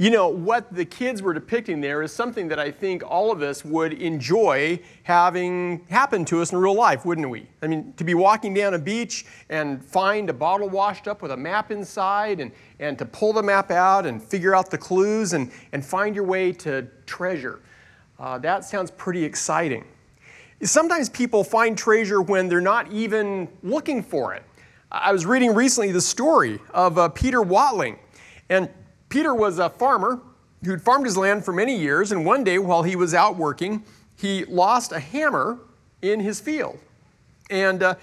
You know, what the kids were depicting there is something that I think all of us would enjoy having happen to us in real life, wouldn't we? I mean, to be walking down a beach and find a bottle washed up with a map inside and, and to pull the map out and figure out the clues and, and find your way to treasure. Uh, that sounds pretty exciting. Sometimes people find treasure when they're not even looking for it. I was reading recently the story of uh, Peter Whatling. And Peter was a farmer who'd farmed his land for many years, and one day while he was out working, he lost a hammer in his field. And uh,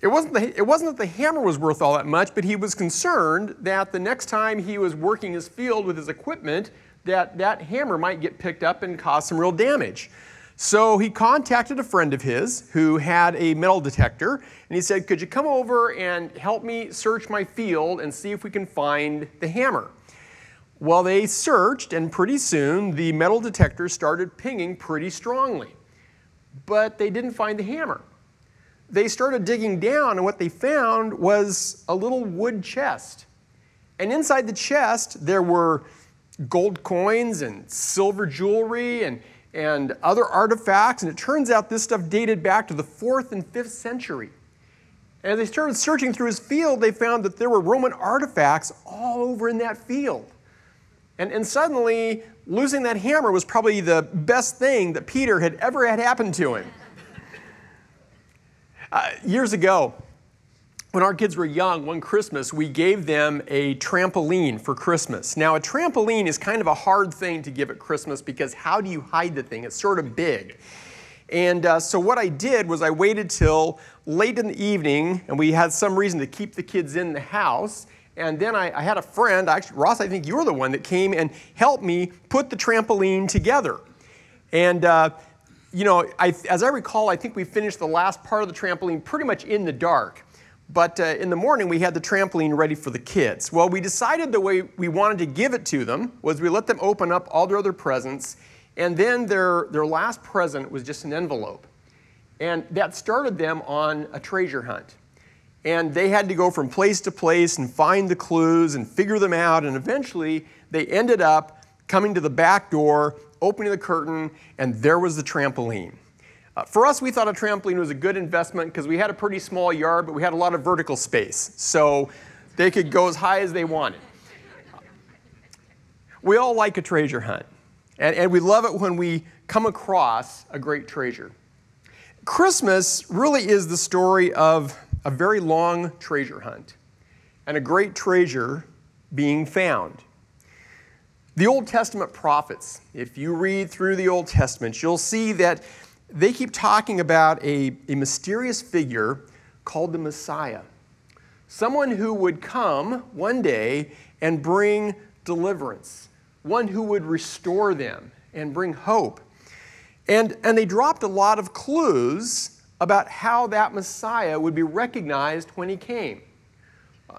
it, wasn't the, it wasn't that the hammer was worth all that much, but he was concerned that the next time he was working his field with his equipment, that that hammer might get picked up and cause some real damage. So he contacted a friend of his who had a metal detector, and he said, Could you come over and help me search my field and see if we can find the hammer? Well, they searched, and pretty soon the metal detector started pinging pretty strongly. But they didn't find the hammer. They started digging down, and what they found was a little wood chest. And inside the chest, there were gold coins and silver jewelry and, and other artifacts. And it turns out this stuff dated back to the fourth and fifth century. And as they started searching through his field, they found that there were Roman artifacts all over in that field. And, and suddenly, losing that hammer was probably the best thing that Peter had ever had happen to him. Uh, years ago, when our kids were young, one Christmas, we gave them a trampoline for Christmas. Now, a trampoline is kind of a hard thing to give at Christmas because how do you hide the thing? It's sort of big. And uh, so, what I did was I waited till late in the evening, and we had some reason to keep the kids in the house. And then I, I had a friend, actually, Ross, I think you were the one that came and helped me put the trampoline together. And, uh, you know, I, as I recall, I think we finished the last part of the trampoline pretty much in the dark. But uh, in the morning, we had the trampoline ready for the kids. Well, we decided the way we wanted to give it to them was we let them open up all their other presents, and then their, their last present was just an envelope. And that started them on a treasure hunt. And they had to go from place to place and find the clues and figure them out. And eventually, they ended up coming to the back door, opening the curtain, and there was the trampoline. Uh, for us, we thought a trampoline was a good investment because we had a pretty small yard, but we had a lot of vertical space. So they could go as high as they wanted. We all like a treasure hunt, and, and we love it when we come across a great treasure. Christmas really is the story of a very long treasure hunt and a great treasure being found. The Old Testament prophets, if you read through the Old Testament, you'll see that they keep talking about a, a mysterious figure called the Messiah. Someone who would come one day and bring deliverance, one who would restore them and bring hope. And, and they dropped a lot of clues about how that Messiah would be recognized when he came.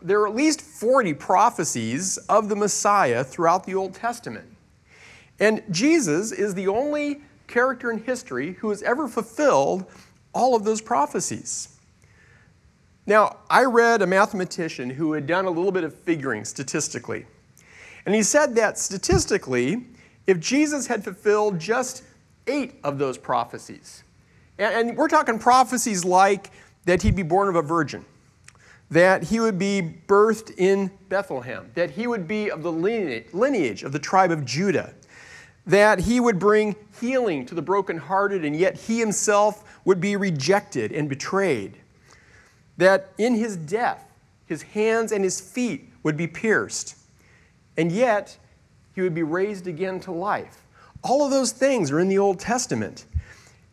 There are at least 40 prophecies of the Messiah throughout the Old Testament. And Jesus is the only character in history who has ever fulfilled all of those prophecies. Now, I read a mathematician who had done a little bit of figuring statistically. And he said that statistically, if Jesus had fulfilled just eight of those prophecies, and, and we're talking prophecies like that he'd be born of a virgin, that he would be birthed in Bethlehem, that he would be of the lineage of the tribe of Judah, that he would bring healing to the brokenhearted, and yet he himself would be rejected and betrayed, that in his death, his hands and his feet would be pierced, and yet he would be raised again to life. All of those things are in the Old Testament.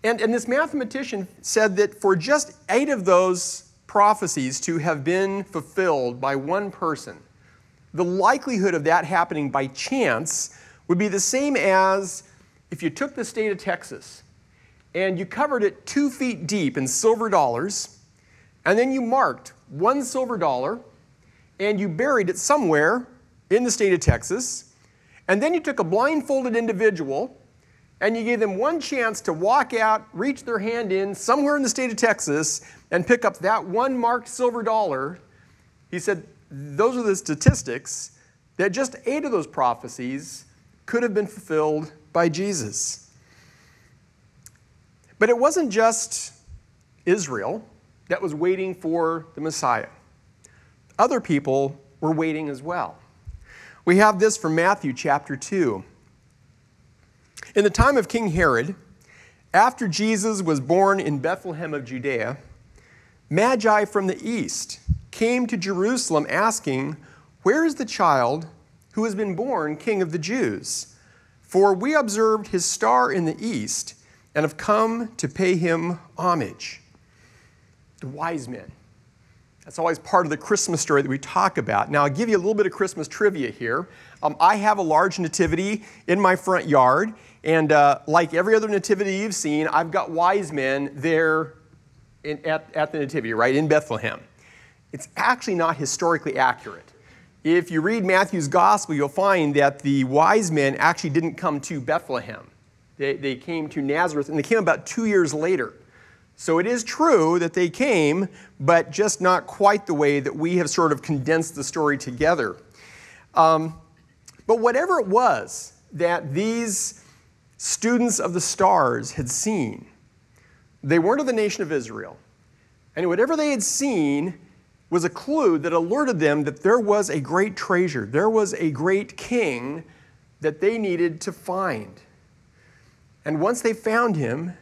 And, and this mathematician said that for just eight of those prophecies to have been fulfilled by one person, the likelihood of that happening by chance would be the same as if you took the state of Texas and you covered it two feet deep in silver dollars, and then you marked one silver dollar and you buried it somewhere in the state of Texas, and then you took a blindfolded individual and you gave them one chance to walk out, reach their hand in somewhere in the state of Texas, and pick up that one marked silver dollar, he said, those are the statistics. that just eight of those prophecies could have been fulfilled by Jesus. But it wasn't just Israel that was waiting for the Messiah, other people were waiting as well. We have this from Matthew chapter 2. In the time of King Herod, after Jesus was born in Bethlehem of Judea, Magi from the east came to Jerusalem asking, Where is the child who has been born King of the Jews? For we observed his star in the east and have come to pay him homage. The wise men. That's always part of the Christmas story that we talk about. Now, I'll give you a little bit of Christmas trivia here. Um, I have a large nativity in my front yard, and uh, like every other nativity you've seen, I've got wise men there in, at, at the nativity, right, in Bethlehem. It's actually not historically accurate. If you read Matthew's gospel, you'll find that the wise men actually didn't come to Bethlehem. They, they came to Nazareth, and they came about two years later. So it is true that they came, but just not quite the way that we have sort of condensed the story together. Um, but whatever it was that these students of the stars had seen, they weren't of the nation of Israel. And whatever they had seen was a clue that alerted them that there was a great treasure, there was a great king that they needed to find. And once they found him,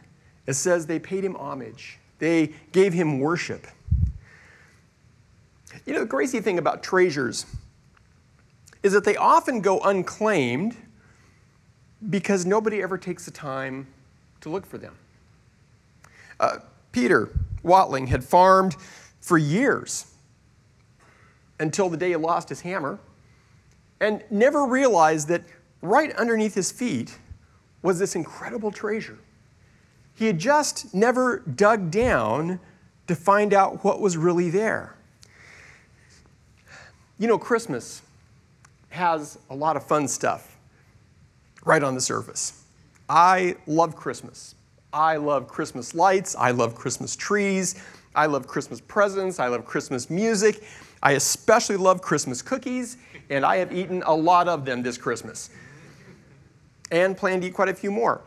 it says they paid him homage, they gave him worship. You know, the crazy thing about treasures is that they often go unclaimed because nobody ever takes the time to look for them. Uh, Peter Whatling had farmed for years until the day he lost his hammer and never realized that right underneath his feet was this incredible treasure. He had just never dug down to find out what was really there. You know, Christmas has a lot of fun stuff right on the surface. I love Christmas. I love Christmas lights. I love Christmas trees. I love Christmas presents. I love Christmas music. I especially love Christmas cookies, and I have eaten a lot of them this Christmas and plan to eat quite a few more.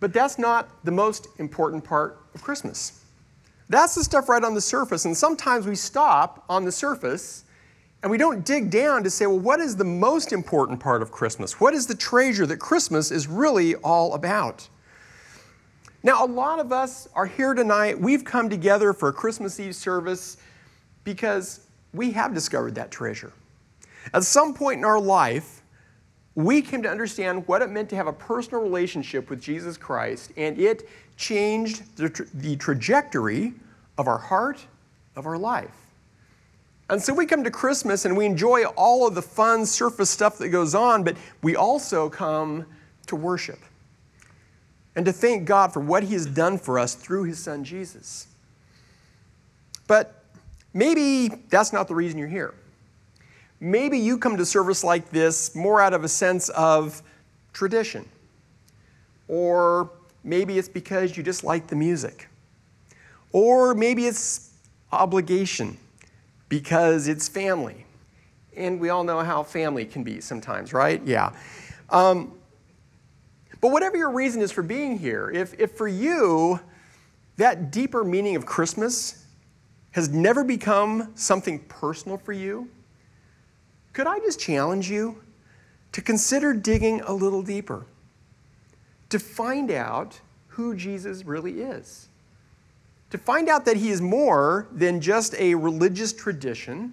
But that's not the most important part of Christmas. That's the stuff right on the surface, and sometimes we stop on the surface and we don't dig down to say, well, what is the most important part of Christmas? What is the treasure that Christmas is really all about? Now, a lot of us are here tonight. We've come together for a Christmas Eve service because we have discovered that treasure. At some point in our life, we came to understand what it meant to have a personal relationship with Jesus Christ, and it changed the, tra- the trajectory of our heart, of our life. And so we come to Christmas and we enjoy all of the fun surface stuff that goes on, but we also come to worship and to thank God for what He has done for us through His Son Jesus. But maybe that's not the reason you're here. Maybe you come to service like this more out of a sense of tradition. Or maybe it's because you just like the music. Or maybe it's obligation because it's family. And we all know how family can be sometimes, right? Yeah. Um, but whatever your reason is for being here, if, if for you that deeper meaning of Christmas has never become something personal for you, could I just challenge you to consider digging a little deeper, to find out who Jesus really is, to find out that he is more than just a religious tradition,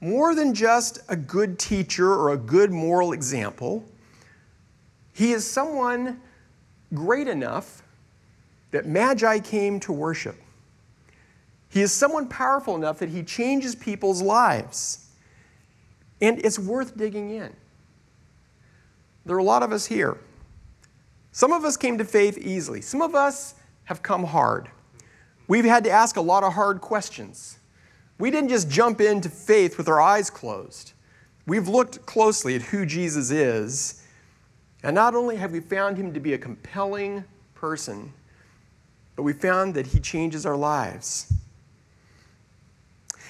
more than just a good teacher or a good moral example he is someone great enough that Magi came to worship. He is someone powerful enough that he changes people's lives. And it's worth digging in. There are a lot of us here. Some of us came to faith easily, some of us have come hard. We've had to ask a lot of hard questions. We didn't just jump into faith with our eyes closed. We've looked closely at who Jesus is and not only have we found him to be a compelling person, but we found that he changes our lives.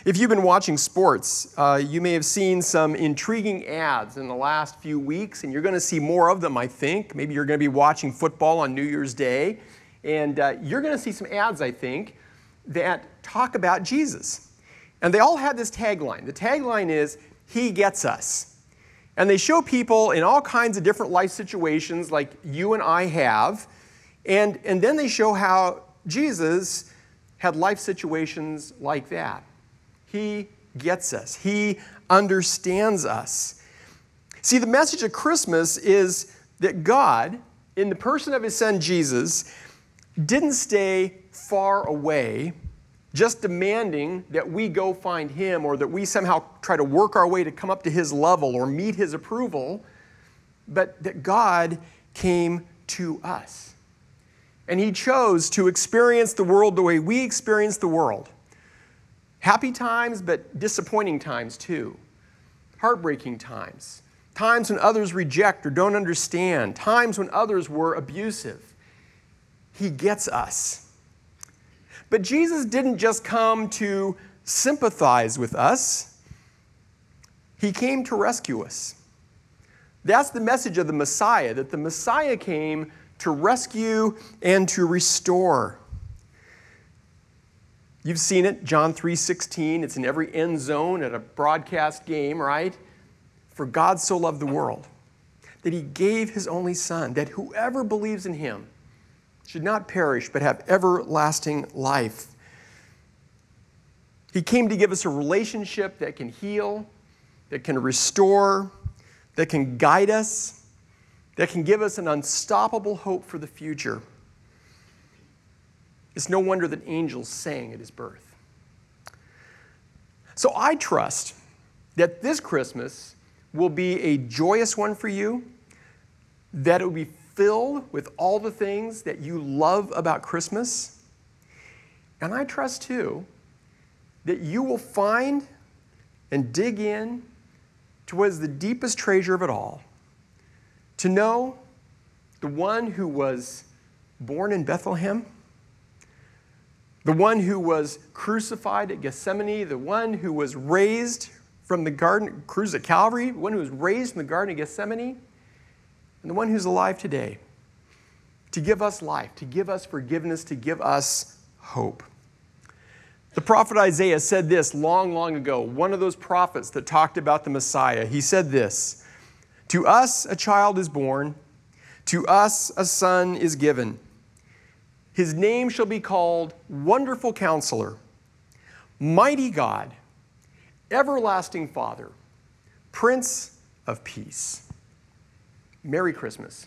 If you've been watching sports, uh, you may have seen some intriguing ads in the last few weeks, and you're going to see more of them, I think. Maybe you're going to be watching football on New Year's Day, and uh, you're going to see some ads, I think, that talk about Jesus. And they all have this tagline. The tagline is, He gets us. And they show people in all kinds of different life situations, like you and I have, and, and then they show how Jesus had life situations like that. He gets us, He understands us. See, the message of Christmas is that God, in the person of His Son Jesus, didn't stay far away, just demanding that we go find Him or that we somehow try to work our way to come up to His level or meet His approval, but that God came to us. And He chose to experience the world the way we experience the world. Happy times, but disappointing times too. Heartbreaking times. Times when others reject or don't understand. Times when others were abusive. He gets us. But Jesus didn't just come to sympathize with us, He came to rescue us. That's the message of the Messiah, that the Messiah came to rescue and to restore. You've seen it, John 3:16. It's in every end zone at a broadcast game, right? For God so loved the world that he gave his only son that whoever believes in him should not perish but have everlasting life. He came to give us a relationship that can heal, that can restore, that can guide us, that can give us an unstoppable hope for the future. It's no wonder that angels sang at his birth. So I trust that this Christmas will be a joyous one for you, that it will be filled with all the things that you love about Christmas. And I trust too that you will find and dig in to what is the deepest treasure of it all to know the one who was born in Bethlehem the one who was crucified at Gethsemane, the one who was raised from the garden, cruise at Calvary, the one who was raised from the Garden of Gethsemane, and the one who's alive today to give us life, to give us forgiveness, to give us hope. The prophet Isaiah said this long, long ago, one of those prophets that talked about the Messiah. He said this To us a child is born, to us a son is given his name shall be called Wonderful Counselor, Mighty God, Everlasting Father, Prince of Peace. Merry Christmas.